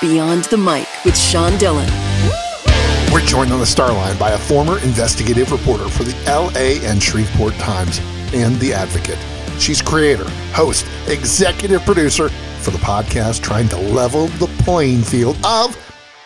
Beyond the Mic with Sean Dillon. We're joined on the Starline by a former investigative reporter for the LA and Shreveport Times and The Advocate. She's creator, host, executive producer for the podcast trying to level the playing field of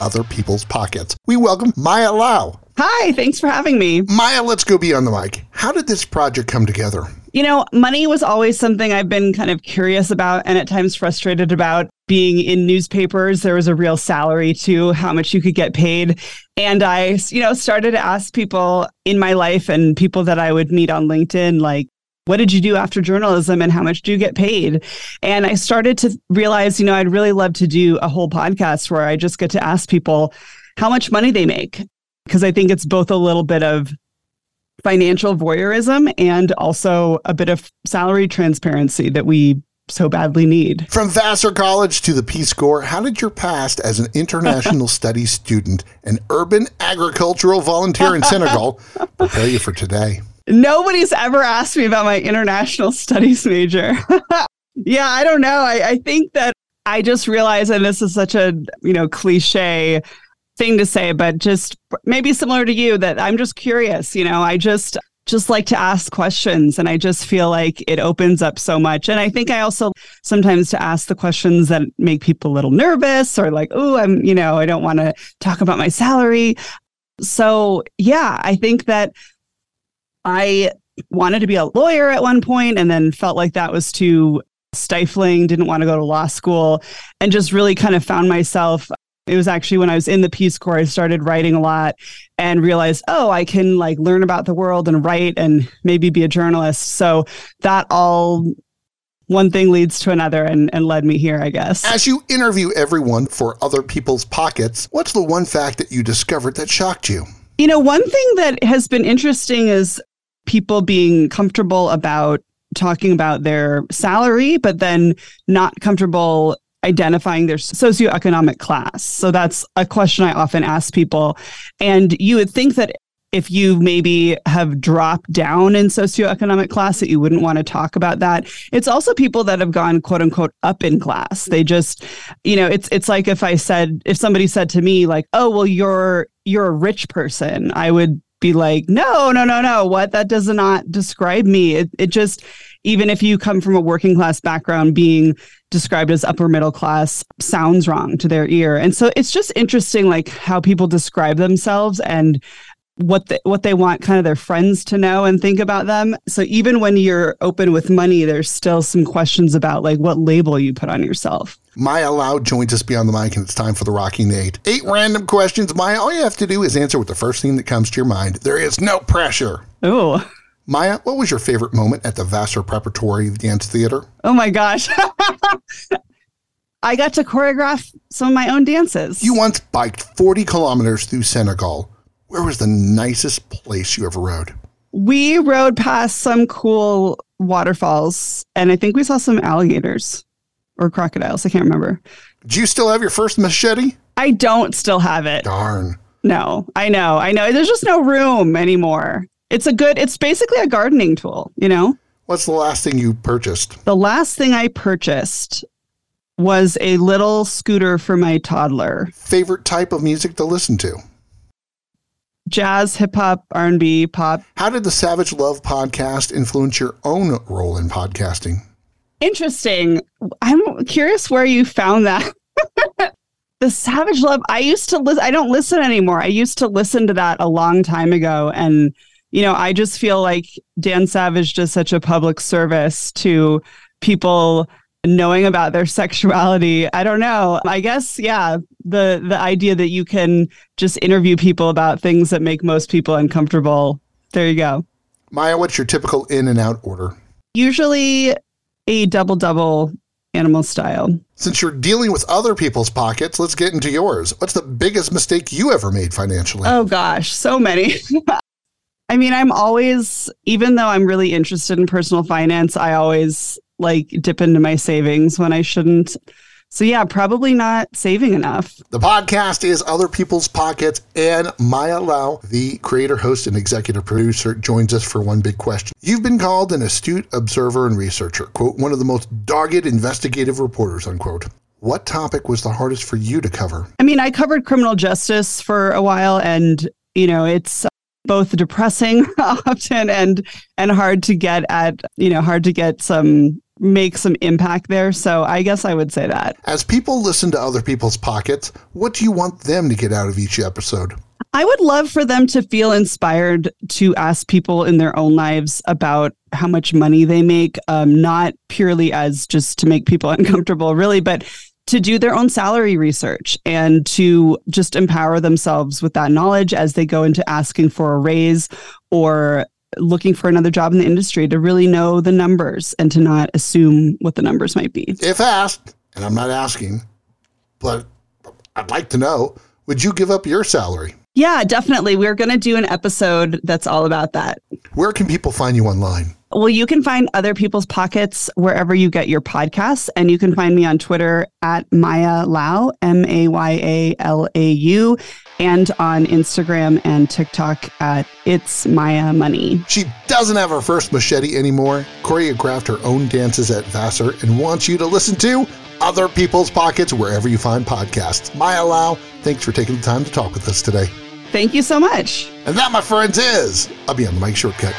other people's pockets. We welcome Maya Lau. Hi, thanks for having me. Maya, let's go beyond the mic. How did this project come together? You know, money was always something I've been kind of curious about and at times frustrated about. Being in newspapers, there was a real salary to how much you could get paid. And I, you know, started to ask people in my life and people that I would meet on LinkedIn, like, what did you do after journalism and how much do you get paid? And I started to realize, you know, I'd really love to do a whole podcast where I just get to ask people how much money they make. Because I think it's both a little bit of financial voyeurism and also a bit of salary transparency that we so badly need. From Vassar College to the Peace Corps, how did your past as an international studies student and urban agricultural volunteer in Senegal prepare you for today? Nobody's ever asked me about my international studies major. yeah, I don't know. I, I think that I just realized, and this is such a you know cliche thing to say, but just maybe similar to you, that I'm just curious. You know, I just just like to ask questions and I just feel like it opens up so much. And I think I also sometimes to ask the questions that make people a little nervous or like, oh, I'm, you know, I don't want to talk about my salary. So yeah, I think that I wanted to be a lawyer at one point and then felt like that was too stifling, didn't want to go to law school, and just really kind of found myself. It was actually when I was in the Peace Corps, I started writing a lot and realized, oh, I can like learn about the world and write and maybe be a journalist. So that all one thing leads to another and, and led me here, I guess. As you interview everyone for other people's pockets, what's the one fact that you discovered that shocked you? You know, one thing that has been interesting is people being comfortable about talking about their salary, but then not comfortable identifying their socioeconomic class. So that's a question I often ask people. And you would think that if you maybe have dropped down in socioeconomic class that you wouldn't want to talk about that it's also people that have gone quote unquote up in class they just you know it's it's like if i said if somebody said to me like oh well you're you're a rich person i would be like, no, no, no, no. What? That does not describe me. It, it just, even if you come from a working class background, being described as upper middle class sounds wrong to their ear. And so it's just interesting, like how people describe themselves and what they, what they want kind of their friends to know and think about them. So even when you're open with money, there's still some questions about like what label you put on yourself. Maya Lau joins us beyond the mic, and it's time for the Rocking Eight. Eight random questions, Maya. All you have to do is answer with the first thing that comes to your mind. There is no pressure. Oh. Maya, what was your favorite moment at the Vassar Repertory Dance Theater? Oh my gosh. I got to choreograph some of my own dances. You once biked 40 kilometers through Senegal. Where was the nicest place you ever rode? We rode past some cool waterfalls, and I think we saw some alligators or crocodiles. I can't remember. Do you still have your first machete? I don't still have it. Darn. No, I know. I know. There's just no room anymore. It's a good, it's basically a gardening tool, you know? What's the last thing you purchased? The last thing I purchased was a little scooter for my toddler. Favorite type of music to listen to? Jazz, hip hop, R&B, pop. How did the Savage Love podcast influence your own role in podcasting? Interesting. I'm curious where you found that. the Savage Love, I used to listen, I don't listen anymore. I used to listen to that a long time ago. And, you know, I just feel like Dan Savage does such a public service to people knowing about their sexuality. I don't know. I guess, yeah, the the idea that you can just interview people about things that make most people uncomfortable. There you go. Maya, what's your typical In-N-Out order? Usually a double double animal style. Since you're dealing with other people's pockets, let's get into yours. What's the biggest mistake you ever made financially? Oh gosh, so many. I mean, I'm always, even though I'm really interested in personal finance, I always like dip into my savings when I shouldn't. So yeah, probably not saving enough. The podcast is Other People's Pockets, and Maya Lau, the creator, host, and executive producer, joins us for one big question. You've been called an astute observer and researcher, quote, one of the most dogged investigative reporters, unquote. what topic was the hardest for you to cover? I mean, I covered criminal justice for a while and, you know, it's both depressing often and and hard to get at, you know, hard to get some make some impact there. So I guess I would say that. As people listen to other people's pockets, what do you want them to get out of each episode? I would love for them to feel inspired to ask people in their own lives about how much money they make, um, not purely as just to make people uncomfortable, really, but to do their own salary research and to just empower themselves with that knowledge as they go into asking for a raise or looking for another job in the industry to really know the numbers and to not assume what the numbers might be. If asked, and I'm not asking, but I'd like to know, would you give up your salary? Yeah, definitely. We're going to do an episode that's all about that. Where can people find you online? Well, you can find other people's pockets wherever you get your podcasts, and you can find me on Twitter at Maya Lau, M A Y A L A U, and on Instagram and TikTok at It's Maya Money. She doesn't have her first machete anymore, choreographed her own dances at Vassar, and wants you to listen to other people's pockets wherever you find podcasts. Maya Lau, thanks for taking the time to talk with us today. Thank you so much. And that, my friends, is a Beyond the Mic Shortcut.